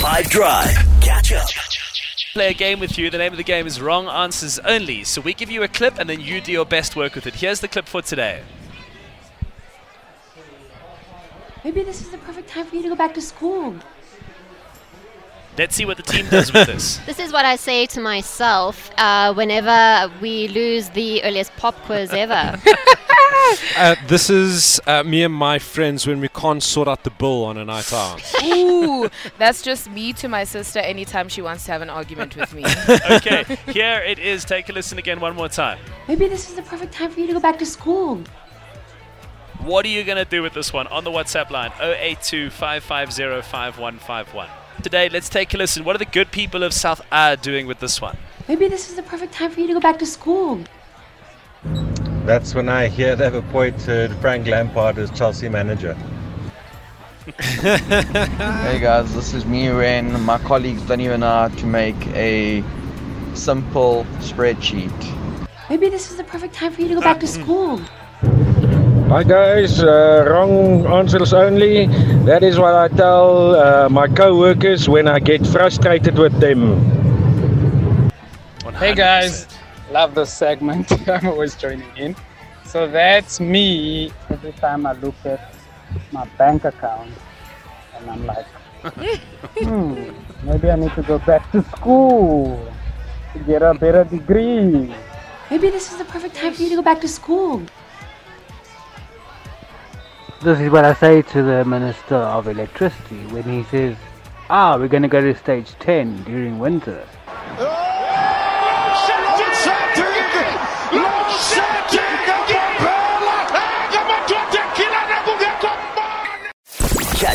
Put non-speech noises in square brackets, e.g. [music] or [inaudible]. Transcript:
5 Drive. Catch up. Play a game with you. The name of the game is Wrong Answers Only. So we give you a clip and then you do your best work with it. Here's the clip for today. Maybe this is the perfect time for you to go back to school. Let's see what the team does with this. [laughs] This is what I say to myself uh, whenever we lose the earliest pop quiz ever. [laughs] [laughs] Uh, this is uh, me and my friends when we can't sort out the bill on a night out. [laughs] Ooh, that's just me to my sister anytime she wants to have an argument with me. [laughs] okay, here it is. Take a listen again one more time. Maybe this is the perfect time for you to go back to school. What are you going to do with this one on the WhatsApp line 082 550 Today, let's take a listen. What are the good people of South A doing with this one? Maybe this is the perfect time for you to go back to school. That's when I hear they've appointed Frank Lampard as Chelsea manager. Hey guys, this is me when my colleagues don't even know how to make a simple spreadsheet. Maybe this is the perfect time for you to go back to school. Hi guys, uh, wrong answers only. That is what I tell uh, my co-workers when I get frustrated with them. Hey guys, love this segment. [laughs] I'm always joining in. So that's me every time I look at my bank account and I'm like, [laughs] hmm, maybe I need to go back to school to get a better degree. Maybe this is the perfect time for you to go back to school. This is what I say to the Minister of Electricity when he says, ah, we're going to go to stage 10 during winter.